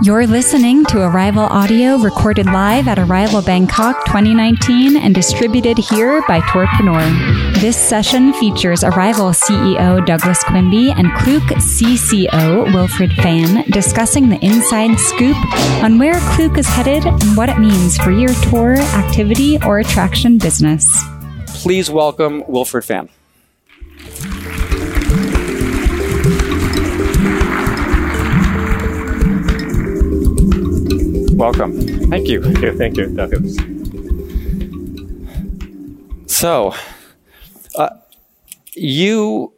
You're listening to Arival Audio recorded live at Arival Bangkok 2019 and distributed here by Tourpreneur. This session features Arival CEO Douglas Quinby and Klook CCO Wilfred Fan discussing the inside scoop on where Klook is headed and what it means for your tour, activity, or attraction business. Please welcome Wilfred Fan. Welcome. Thank you. Thank you. Thank you, Douglas. So, uh, you,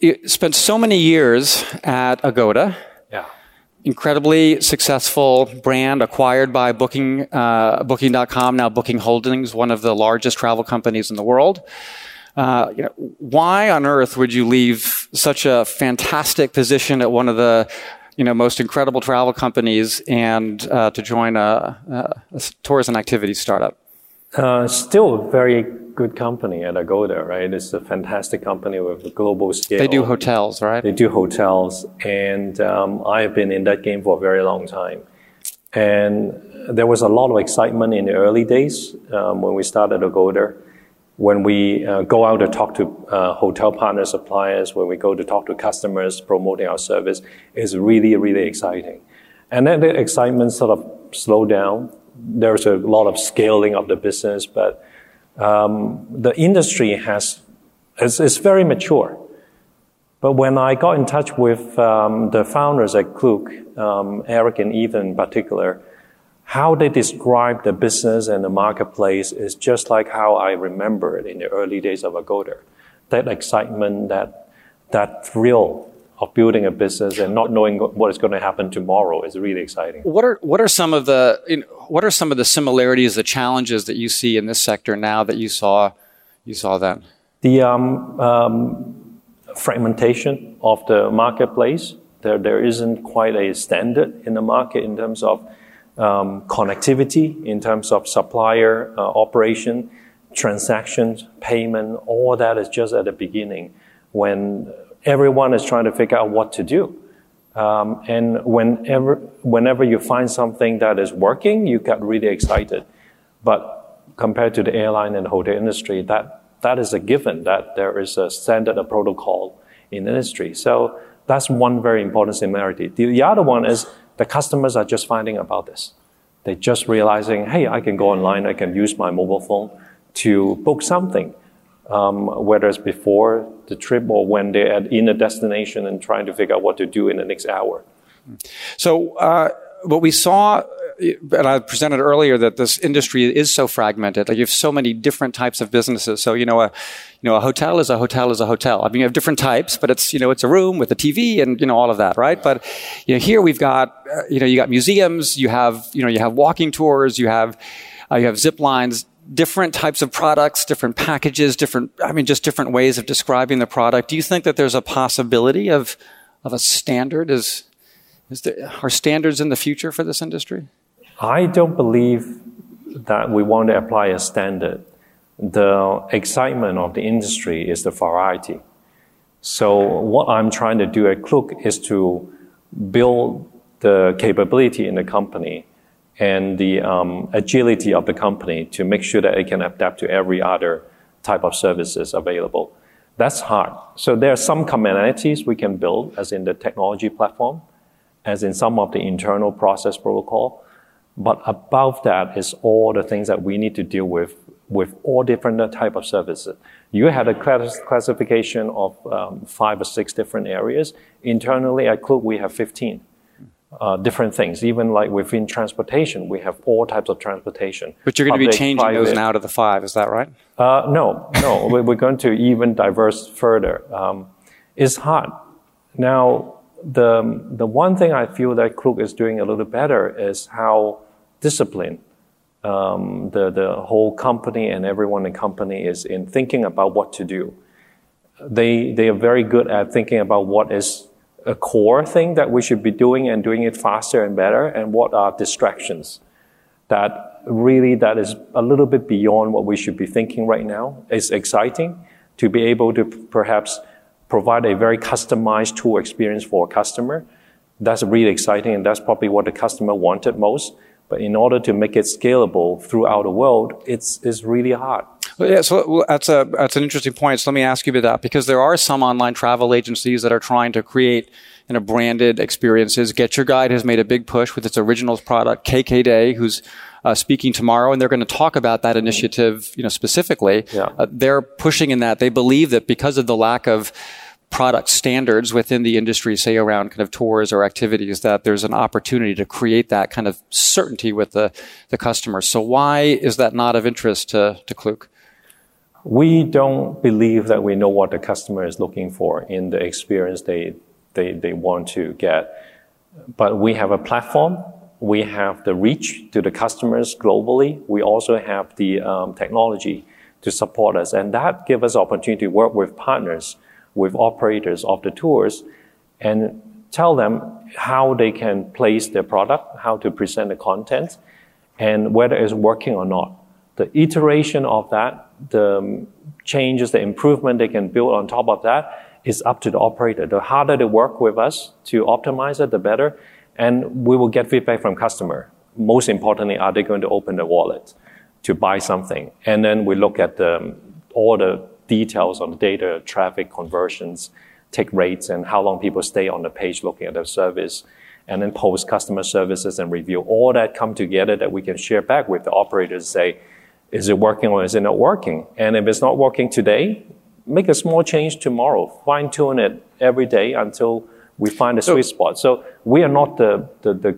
you spent so many years at Agoda. Yeah. Incredibly successful brand acquired by Booking, uh, Booking.com, now Booking Holdings, one of the largest travel companies in the world. Uh, you know, why on earth would you leave such a fantastic position at one of the you know, most incredible travel companies and uh, to join a, a, tourism activity startup? Uh, still a very good company at Agoda, right? It's a fantastic company with a global scale. They do hotels, right? They do hotels, and um, I have been in that game for a very long time. And there was a lot of excitement in the early days um, when we started Agoda when we uh, go out to talk to uh, hotel partner suppliers, when we go to talk to customers promoting our service, is really, really exciting. And then the excitement sort of slowed down. There's a lot of scaling of the business, but um, the industry has is, is very mature. But when I got in touch with um, the founders at Klook, um, Eric and Ethan in particular, how they describe the business and the marketplace is just like how I remember it in the early days of Agoda. That excitement, that, that thrill of building a business and not knowing what is going to happen tomorrow is really exciting. What are what are some of the you know, what are some of the similarities, the challenges that you see in this sector now that you saw you saw then? The um, um, fragmentation of the marketplace. There there isn't quite a standard in the market in terms of um, connectivity in terms of supplier uh, operation, transactions, payment, all that is just at the beginning when everyone is trying to figure out what to do. Um, and whenever, whenever you find something that is working, you get really excited. But compared to the airline and hotel industry, that, that is a given that there is a standard, a protocol in industry. So that's one very important similarity. The, the other one is the customers are just finding about this. They're just realizing, hey, I can go online, I can use my mobile phone to book something, um, whether it's before the trip or when they're in a destination and trying to figure out what to do in the next hour. So, uh, what we saw and I presented earlier that this industry is so fragmented. Like you have so many different types of businesses. So you know, a you know a hotel is a hotel is a hotel. I mean, you have different types, but it's you know it's a room with a TV and you know all of that, right? But you know here we've got uh, you know you got museums, you have you know you have walking tours, you have uh, you have zip lines. Different types of products, different packages, different, I mean, just different ways of describing the product. Do you think that there's a possibility of, of a standard? Is, is there, are standards in the future for this industry? I don't believe that we want to apply a standard. The excitement of the industry is the variety. So what I'm trying to do at Klook is to build the capability in the company and the um, agility of the company to make sure that it can adapt to every other type of services available. That's hard. So there are some commonalities we can build, as in the technology platform, as in some of the internal process protocol. But above that is all the things that we need to deal with with all different type of services. You had a class- classification of um, five or six different areas. Internally at Klook, we have 15 uh, different things. Even like within transportation, we have all types of transportation. But you're going to be changing those now to the five, is that right? Uh, no, no. we- we're going to even diverse further. Um, it's hard. Now, the, the one thing I feel that Klook is doing a little better is how disciplined um, the, the whole company and everyone in company is in thinking about what to do. They, they are very good at thinking about what is a core thing that we should be doing and doing it faster and better, and what are distractions that really that is a little bit beyond what we should be thinking right now. It's exciting to be able to perhaps provide a very customized tool experience for a customer. That's really exciting, and that's probably what the customer wanted most. But in order to make it scalable throughout the world, it's, it's really hard. Yeah, so that's a that's an interesting point. So let me ask you about that because there are some online travel agencies that are trying to create you know branded experiences. Get Your Guide has made a big push with its originals product, KKday, who's uh, speaking tomorrow, and they're going to talk about that initiative, you know, specifically. Yeah. Uh, they're pushing in that they believe that because of the lack of product standards within the industry, say around kind of tours or activities, that there's an opportunity to create that kind of certainty with the, the customer. So why is that not of interest to, to Klook? we don't believe that we know what the customer is looking for in the experience they, they, they want to get. But we have a platform. We have the reach to the customers globally. We also have the um, technology to support us. And that gives us opportunity to work with partners, with operators of the tours, and tell them how they can place their product, how to present the content, and whether it's working or not. The iteration of that, the um, changes, the improvement they can build on top of that is up to the operator. The harder they work with us to optimize it, the better. And we will get feedback from customer. Most importantly, are they going to open the wallet to buy something? And then we look at the, all the details on the data, traffic conversions, take rates, and how long people stay on the page looking at the service and then post customer services and review. All that come together that we can share back with the operators. Say, is it working or is it not working? And if it's not working today, make a small change tomorrow. Fine tune it every day until we find a sweet spot. So we are not the, the, the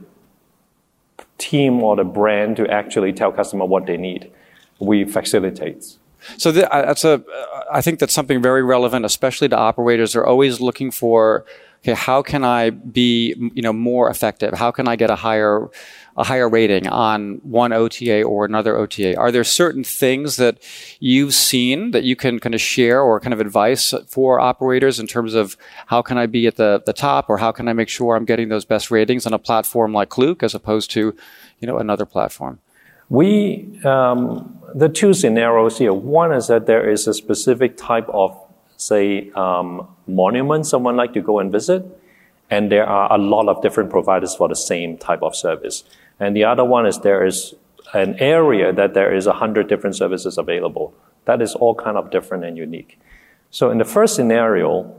team or the brand to actually tell customer what they need. We facilitate. So th- uh, that's a, I think that's something very relevant, especially to operators. They're always looking for, okay, how can I be, you know, more effective? How can I get a higher, a higher rating on one OTA or another OTA? Are there certain things that you've seen that you can kind of share or kind of advice for operators in terms of how can I be at the, the top or how can I make sure I'm getting those best ratings on a platform like Klook as opposed to, you know, another platform? We, um, the two scenarios here. One is that there is a specific type of, say, um, monument someone like to go and visit, and there are a lot of different providers for the same type of service. And the other one is there is an area that there is a hundred different services available. That is all kind of different and unique. So in the first scenario,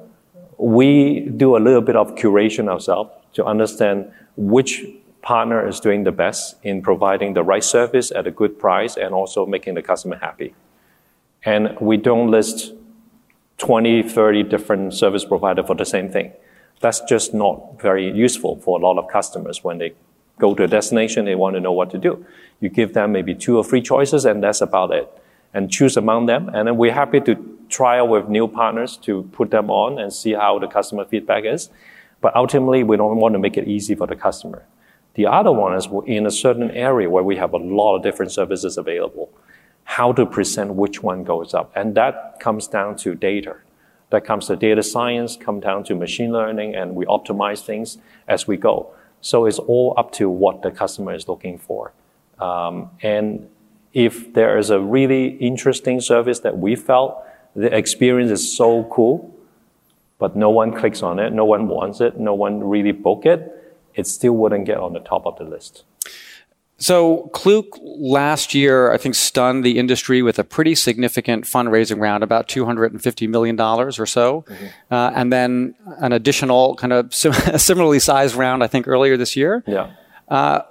we do a little bit of curation ourselves to understand which partner is doing the best in providing the right service at a good price and also making the customer happy. And we don't list 20, 30 different service providers for the same thing. That's just not very useful for a lot of customers when they go to a destination, they want to know what to do. You give them maybe two or three choices and that's about it. And choose among them. And then we're happy to trial with new partners to put them on and see how the customer feedback is. But ultimately, we don't want to make it easy for the customer. The other one is in a certain area where we have a lot of different services available, how to present which one goes up. And that comes down to data. That comes to data science, come down to machine learning, and we optimize things as we go. So it's all up to what the customer is looking for. Um, and if there is a really interesting service that we felt the experience is so cool, but no one clicks on it, no one wants it, no one really book it, it still wouldn't get on the top of the list. So Klook last year, I think, stunned the industry with a pretty significant fundraising round, about $250 million or so. Mm-hmm. Uh, and then an additional kind of sim- similarly sized round, I think, earlier this year. Yeah. Uh,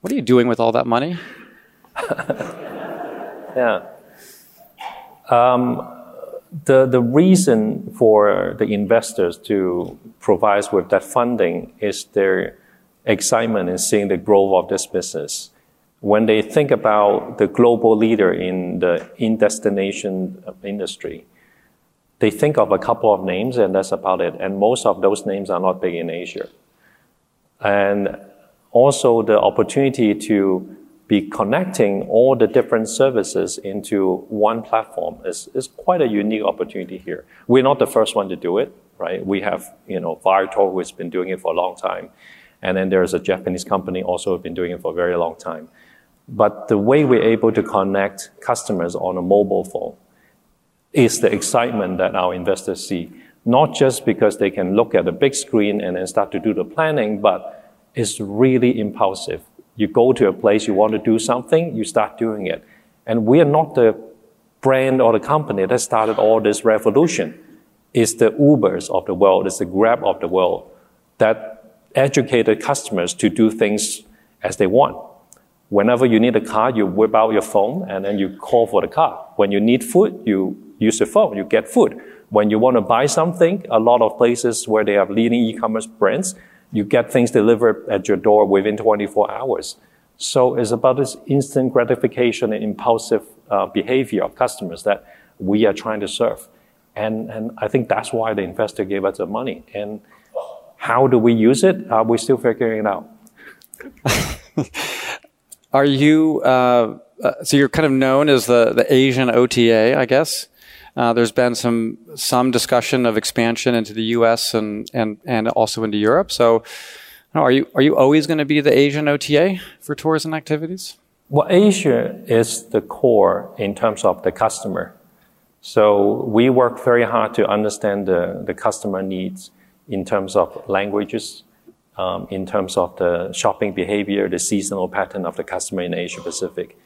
what are you doing with all that money? Yeah. Um, the, the reason for the investors to provide with that funding is their excitement in seeing the growth of this business. When they think about the global leader in the in destination industry, they think of a couple of names and that's about it. And most of those names are not big in Asia. And also the opportunity to be connecting all the different services into one platform is, is quite a unique opportunity here. We're not the first one to do it, right? We have, you know, Viator who has been doing it for a long time. And then there's a Japanese company also who've been doing it for a very long time. But the way we're able to connect customers on a mobile phone is the excitement that our investors see. Not just because they can look at a big screen and then start to do the planning, but it's really impulsive. You go to a place, you want to do something, you start doing it. And we are not the brand or the company that started all this revolution. It's the Ubers of the world, it's the Grab of the world that educated customers to do things as they want. Whenever you need a car, you whip out your phone and then you call for the car. When you need food, you use your phone, you get food. When you want to buy something, a lot of places where they have leading e-commerce brands, you get things delivered at your door within 24 hours. So it's about this instant gratification and impulsive uh, behavior of customers that we are trying to serve. And, and I think that's why the investor gave us the money. And how do we use it? Uh, we're still figuring it out. are you, uh, uh, so you're kind of known as the, the Asian OTA, I guess? Uh, there's been some some discussion of expansion into the U.S. and and and also into Europe. So, are you are you always going to be the Asian OTA for tours and activities? Well, Asia is the core in terms of the customer. So we work very hard to understand the, the customer needs in terms of languages, um, in terms of the shopping behavior, the seasonal pattern of the customer in Asia Pacific.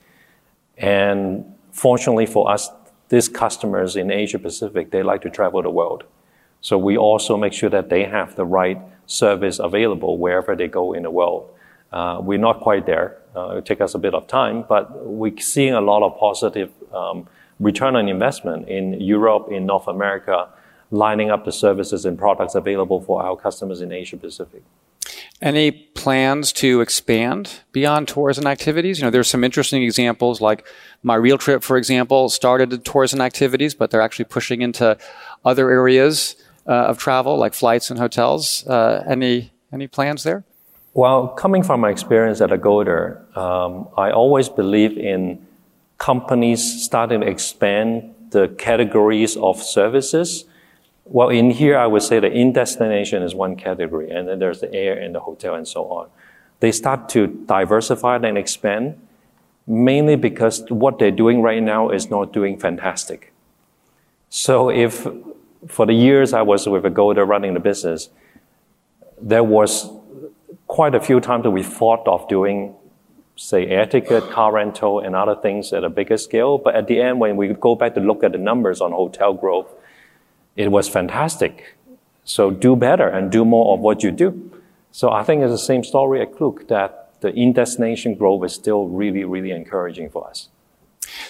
And fortunately for us, these customers in Asia Pacific, they like to travel the world. So we also make sure that they have the right service available wherever they go in the world. Uh, we're not quite there. Uh, it takes us a bit of time, but we're seeing a lot of positive um, return on investment in Europe, in North America, lining up the services and products available for our customers in Asia Pacific. Any plans to expand beyond tours and activities? You know, there's some interesting examples like MyRealTrip, for example, started tours and activities, but they're actually pushing into other areas uh, of travel like flights and hotels. Uh, any, any plans there? Well, coming from my experience at Agoda, um, I always believe in companies starting to expand the categories of services well, in here, I would say the in destination is one category, and then there's the air and the hotel and so on. They start to diversify and expand, mainly because what they're doing right now is not doing fantastic. So if for the years I was with Agoda running the business, there was quite a few times that we thought of doing, say, air ticket, car rental, and other things at a bigger scale. But at the end, when we go back to look at the numbers on hotel growth, it was fantastic. So do better and do more of what you do. So I think it's the same story at Klook that the in-destination growth is still really, really encouraging for us.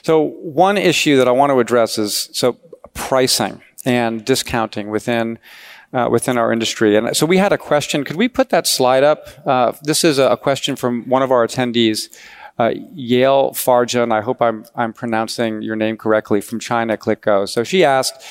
So one issue that I want to address is so pricing and discounting within uh, within our industry. And so we had a question. Could we put that slide up? Uh, this is a, question from one of our attendees, uh, Yale Farjan. I hope I'm I'm pronouncing your name correctly from China. ClickGo. So she asked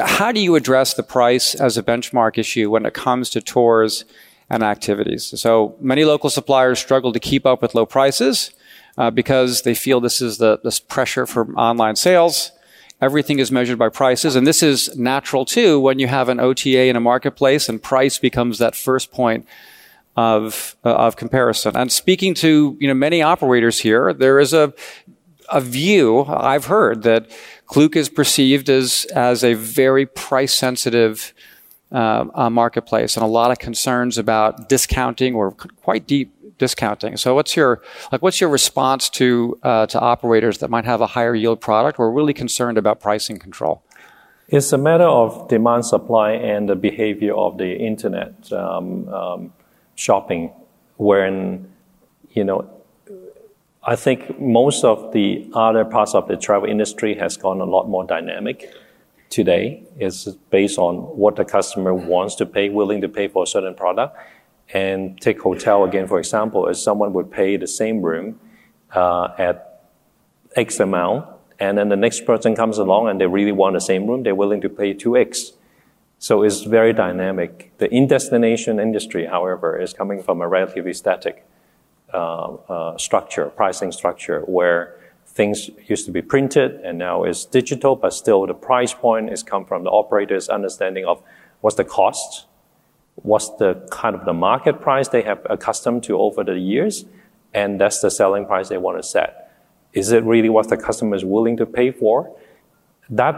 how do you address the price as a benchmark issue when it comes to tours and activities? So many local suppliers struggle to keep up with low prices uh, because they feel this is the this pressure from online sales. Everything is measured by prices, and this is natural too when you have an OTA in a marketplace, and price becomes that first point of uh, of comparison. And speaking to you know many operators here, there is a a view I've heard that Klook is perceived as, as a very price sensitive uh, uh, marketplace and a lot of concerns about discounting or quite deep discounting. So what's your, like, what's your response to, uh, to operators that might have a higher yield product or really concerned about pricing control? It's a matter of demand supply and the behavior of the internet um, um, shopping when, you know, I think most of the other parts of the travel industry has gone a lot more dynamic today. It's based on what the customer wants to pay, willing to pay for a certain product. And take hotel again, for example, if someone would pay the same room uh, at X amount, and then the next person comes along and they really want the same room, they're willing to pay 2X. So it's very dynamic. The in-destination industry, however, is coming from a relatively static Uh, uh, structure, pricing structure, where things used to be printed and now is digital, but still the price point is come from the operator's understanding of what's the cost, what's the kind of the market price they have accustomed to over the years, and that's the selling price they want to set. Is it really what the customer is willing to pay for? That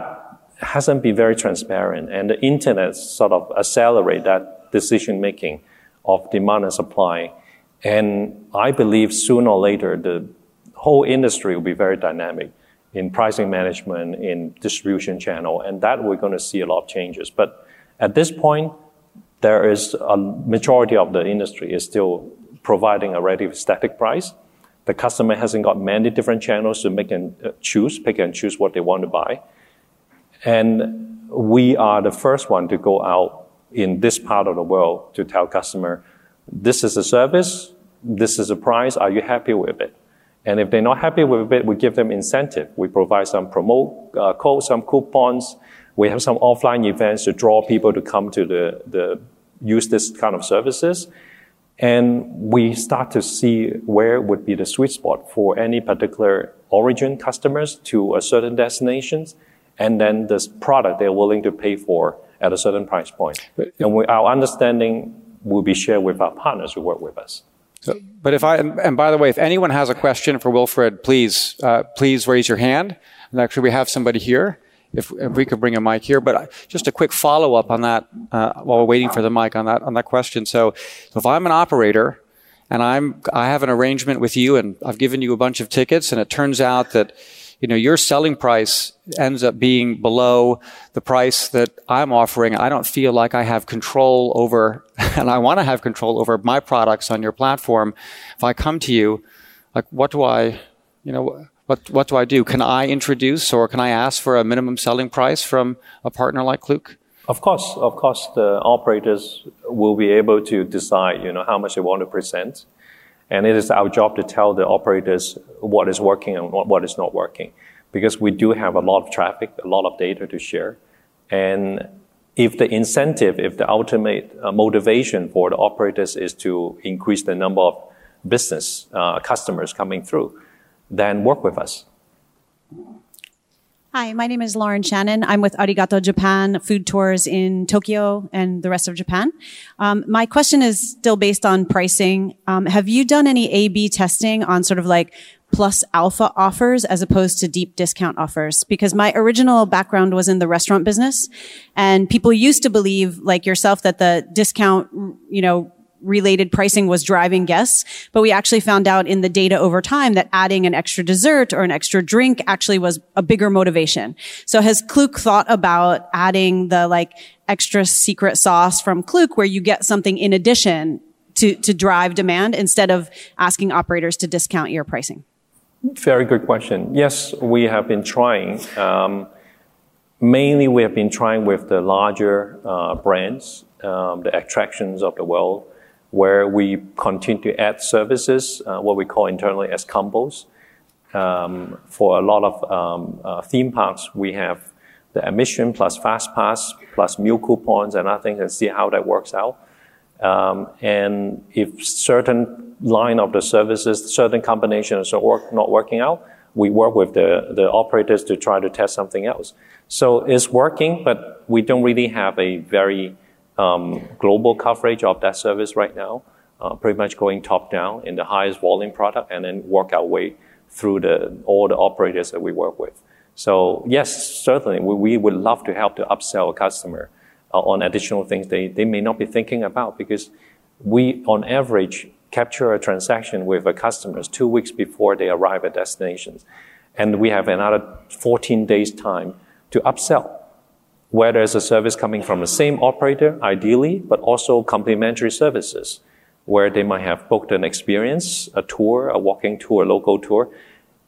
hasn't been very transparent, and the internet sort of accelerate that decision making of demand and supply. And I believe sooner or later the whole industry will be very dynamic in pricing management, in distribution channel, and that we're going to see a lot of changes. But at this point, there is a majority of the industry is still providing a relatively static price. The customer hasn't got many different channels to make and uh, choose, pick and choose what they want to buy. And we are the first one to go out in this part of the world to tell customer, this is a service, this is a price, are you happy with it? And if they're not happy with it, we give them incentive. We provide some promote uh, codes, some coupons. We have some offline events to draw people to come to the, the use this kind of services. And we start to see where would be the sweet spot for any particular origin customers to a certain destinations and then this product they're willing to pay for at a certain price point. And we, our understanding will be shared with our partners who work with us. But if I and by the way, if anyone has a question for Wilfred, please uh, please raise your hand. And actually, we have somebody here. If, if we could bring a mic here, but just a quick follow up on that uh, while we're waiting for the mic on that on that question. So, if I'm an operator and I'm I have an arrangement with you, and I've given you a bunch of tickets, and it turns out that you know, your selling price ends up being below the price that I'm offering. I don't feel like I have control over, and I want to have control over my products on your platform. If I come to you, like, what do I, you know, what, what do I do? Can I introduce or can I ask for a minimum selling price from a partner like Klook? Of course, of course, the operators will be able to decide, you know, how much they want to present. And it is our job to tell the operators what is working and what is not working. Because we do have a lot of traffic, a lot of data to share. And if the incentive, if the ultimate uh, motivation for the operators is to increase the number of business uh, customers coming through, then work with us. Hi, my name is Lauren Shannon. I'm with Arigato Japan Food Tours in Tokyo and the rest of Japan. Um, my question is still based on pricing. Um, have you done any A/B testing on sort of like plus alpha offers as opposed to deep discount offers? Because my original background was in the restaurant business, and people used to believe, like yourself, that the discount, you know, related pricing was driving guests, but we actually found out in the data over time that adding an extra dessert or an extra drink actually was a bigger motivation. So has Klook thought about adding the like extra secret sauce from Klook where you get something in addition to, to drive demand instead of asking operators to discount your pricing? Very good question. Yes, we have been trying. Um, mainly, we have been trying with the larger uh, brands, um, the attractions of the world, where we continue to add services, uh, what we call internally as combos. Um, for a lot of um, uh, theme parks, we have the admission plus fast pass plus meal coupons and other things, and see how that works out. Um, and if certain line of the services, certain combinations are work, not working out, we work with the, the operators to try to test something else. So it's working, but we don't really have a very um, global coverage of that service right now, uh, pretty much going top down in the highest volume product and then work our way through the, all the operators that we work with. So yes, certainly we, we would love to help to upsell a customer uh, on additional things they, they may not be thinking about because we, on average, capture a transaction with a customers two weeks before they arrive at destinations. And we have another 14 days time to upsell where there's a service coming from the same operator, ideally, but also complementary services. where they might have booked an experience, a tour, a walking tour, a local tour,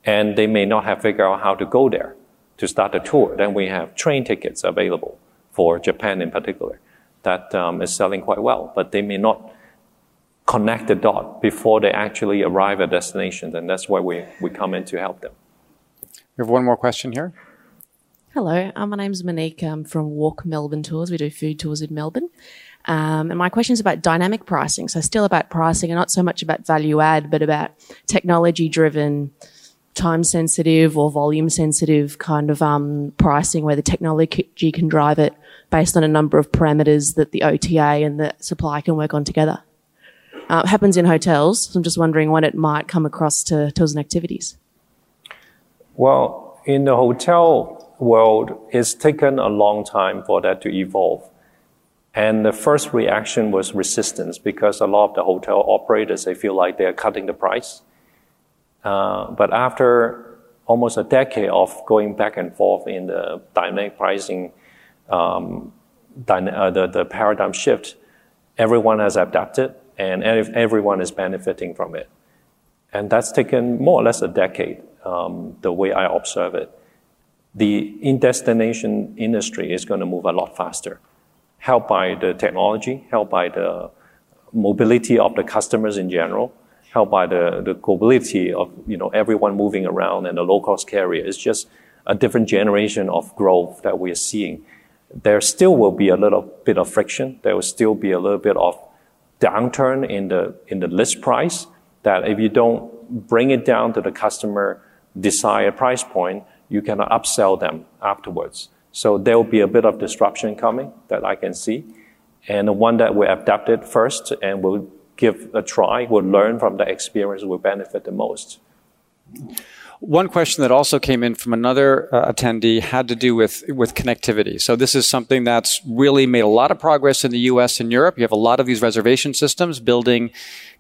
and they may not have figured out how to go there to start the tour. Then we have train tickets available for Japan in particular that um, is selling quite well, but they may not connect the dot before they actually arrive at destinations, and that's where we, we come in to help them. We have one more question here. Hello, uh, my name's Monique. I'm from Walk Melbourne Tours. We do food tours in Melbourne. Um, and my question is about dynamic pricing. So still about pricing and not so much about value add, but about technology driven, time sensitive or volume sensitive kind of um, pricing where the technology can drive it based on a number of parameters that the OTA and the supply can work on together. Uh, it happens in hotels. So I'm just wondering when it might come across to tours and activities. Well, in the hotel world, it's taken a long time for that to evolve. And the first reaction was resistance because a lot of the hotel operators, they feel like they're cutting the price. Uh, but after almost a decade of going back and forth in the dynamic pricing, um, dyna- uh, the, the paradigm shift, everyone has adapted and everyone is benefiting from it. And that's taken more or less a decade, um, the way I observe it. The in destination industry is going to move a lot faster, helped by the technology, helped by the mobility of the customers in general, helped by the, the mobility of you know everyone moving around and the low cost carrier. It's just a different generation of growth that we're seeing. There still will be a little bit of friction. There will still be a little bit of downturn in the in the list price that if you don't bring it down to the customer desired price point, you cannot upsell them afterwards. So there will be a bit of disruption coming that I can see. And the one that we adapted first and will give a try, will learn from the experience, will benefit the most. One question that also came in from another uh, attendee had to do with, with connectivity. So this is something that's really made a lot of progress in the US and Europe. You have a lot of these reservation systems building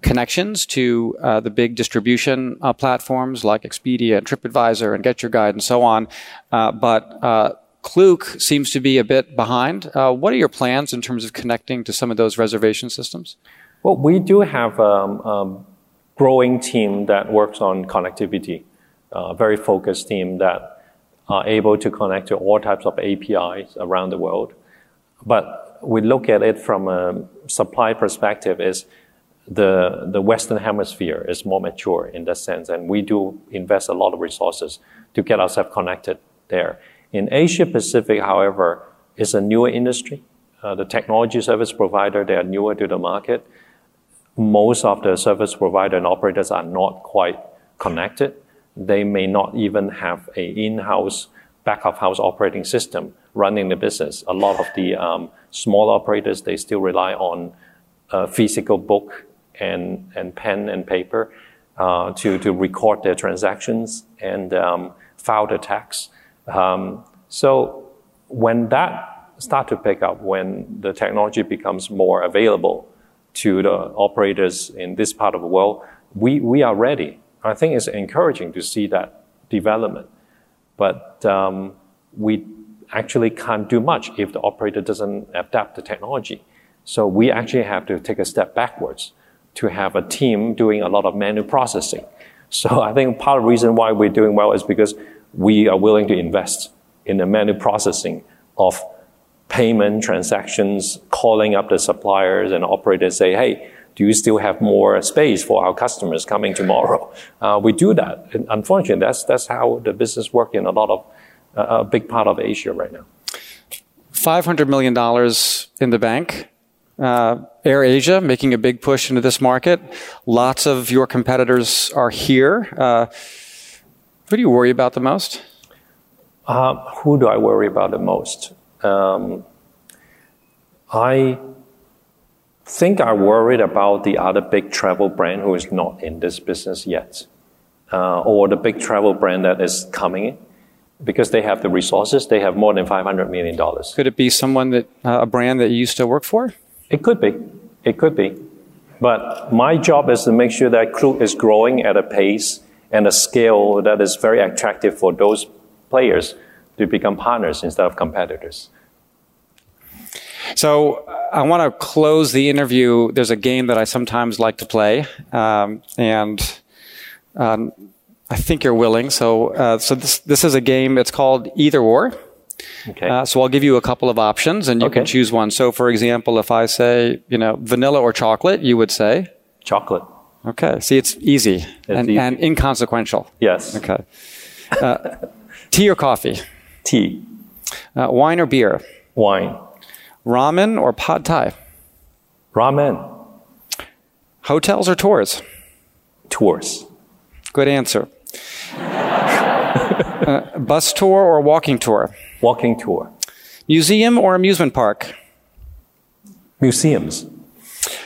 connections to uh, the big distribution uh, platforms like Expedia and TripAdvisor and Get Your Guide and so on. Uh, but uh, Klook seems to be a bit behind. Uh, what are your plans in terms of connecting to some of those reservation systems? Well, we do have a um, um, growing team that works on connectivity very focused team that are able to connect to all types of APIs around the world. But we look at it from a supply perspective is the, the Western hemisphere is more mature in that sense, and we do invest a lot of resources to get ourselves connected there. In Asia Pacific, however, is a newer industry. Uh, the technology service provider, they are newer to the market. Most of the service provider and operators are not quite connected they may not even have a in-house back of house operating system running the business. A lot of the um, small operators they still rely on a physical book and and pen and paper uh, to to record their transactions and um, file the tax. Um, so when that start to pick up, when the technology becomes more available to the operators in this part of the world, we we are ready I think it's encouraging to see that development. But um, we actually can't do much if the operator doesn't adapt the technology. So we actually have to take a step backwards to have a team doing a lot of manual processing. So I think part of the reason why we're doing well is because we are willing to invest in the manual processing of payment transactions, calling up the suppliers and operators, say, hey, do you still have more space for our customers coming tomorrow? Uh, we do that. And unfortunately, that's, that's how the business works in a lot of, uh, a big part of Asia right now. $500 million in the bank. Uh, Air Asia making a big push into this market. Lots of your competitors are here. Uh, who do you worry about the most? Uh, who do I worry about the most? Um, I think are worried about the other big travel brand who is not in this business yet, uh, or the big travel brand that is coming in, because they have the resources. They have more than five hundred million dollars. Could it be someone that uh, a brand that you used to work for? It could be. It could be. But my job is to make sure that Klook is growing at a pace and a scale that is very attractive for those players to become partners instead of competitors. So I want to close the interview. There's a game that I sometimes like to play, um, and um, I think you're willing. So, uh, so this this is a game. It's called Either Or. Okay. Uh, so I'll give you a couple of options, and you Okay. can choose one. So, for example, if I say, you know, vanilla or chocolate, you would say, Chocolate. okay. See, it's easy and, easy. and inconsequential. Yes. Okay. Uh, tea or coffee? Tea. Uh, wine or beer? Wine. Ramen or pad thai? Ramen. Hotels or tours? Tours. Good answer. uh, bus tour or walking tour? Walking tour. Museum or amusement park? Museums.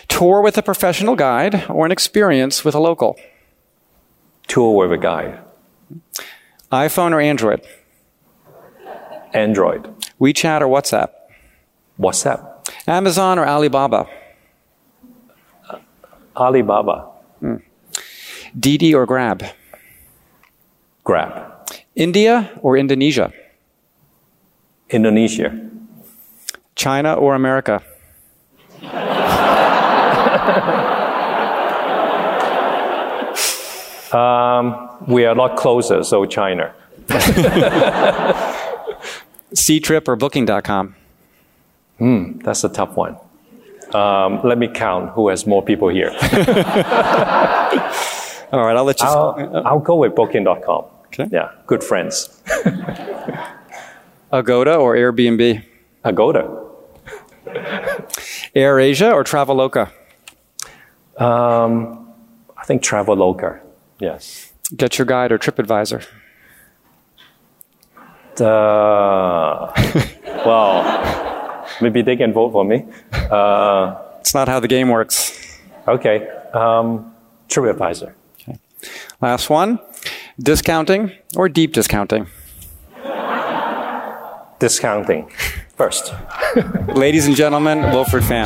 Tour with a professional guide or an experience with a local? Tour with a guide. iPhone or Android? Android. WeChat or WhatsApp? WhatsApp. Amazon or Alibaba? Uh, Alibaba. Hmm. Didi or Grab? Grab. India or Indonesia? Indonesia. China or America? Um, we are a lot closer, so China. Ctrip or Booking.com? That's a tough one. Um, let me count who has more people here. All right, I'll let you. I'll, I'll go with Booking.com. Okay. Yeah, good friends. Agoda or Airbnb? Agoda. Air Asia or Traveloka? I think Traveloka. Yes. Get Your Guide or TripAdvisor? Uh, well, maybe they can vote for me. It's not how the game works. Okay. Um, TripAdvisor. Okay. Last one discounting or deep discounting? Discounting. First. Ladies and gentlemen, Wilfred Fan.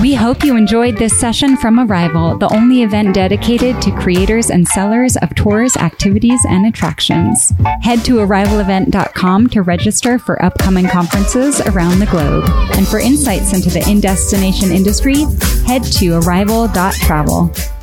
We hope you enjoyed this session from Arival, the only event dedicated to creators and sellers of tours, activities, and attractions. Head to arivalevent.com to register for upcoming conferences around the globe. And for insights into the in destination industry, head to arival.travel.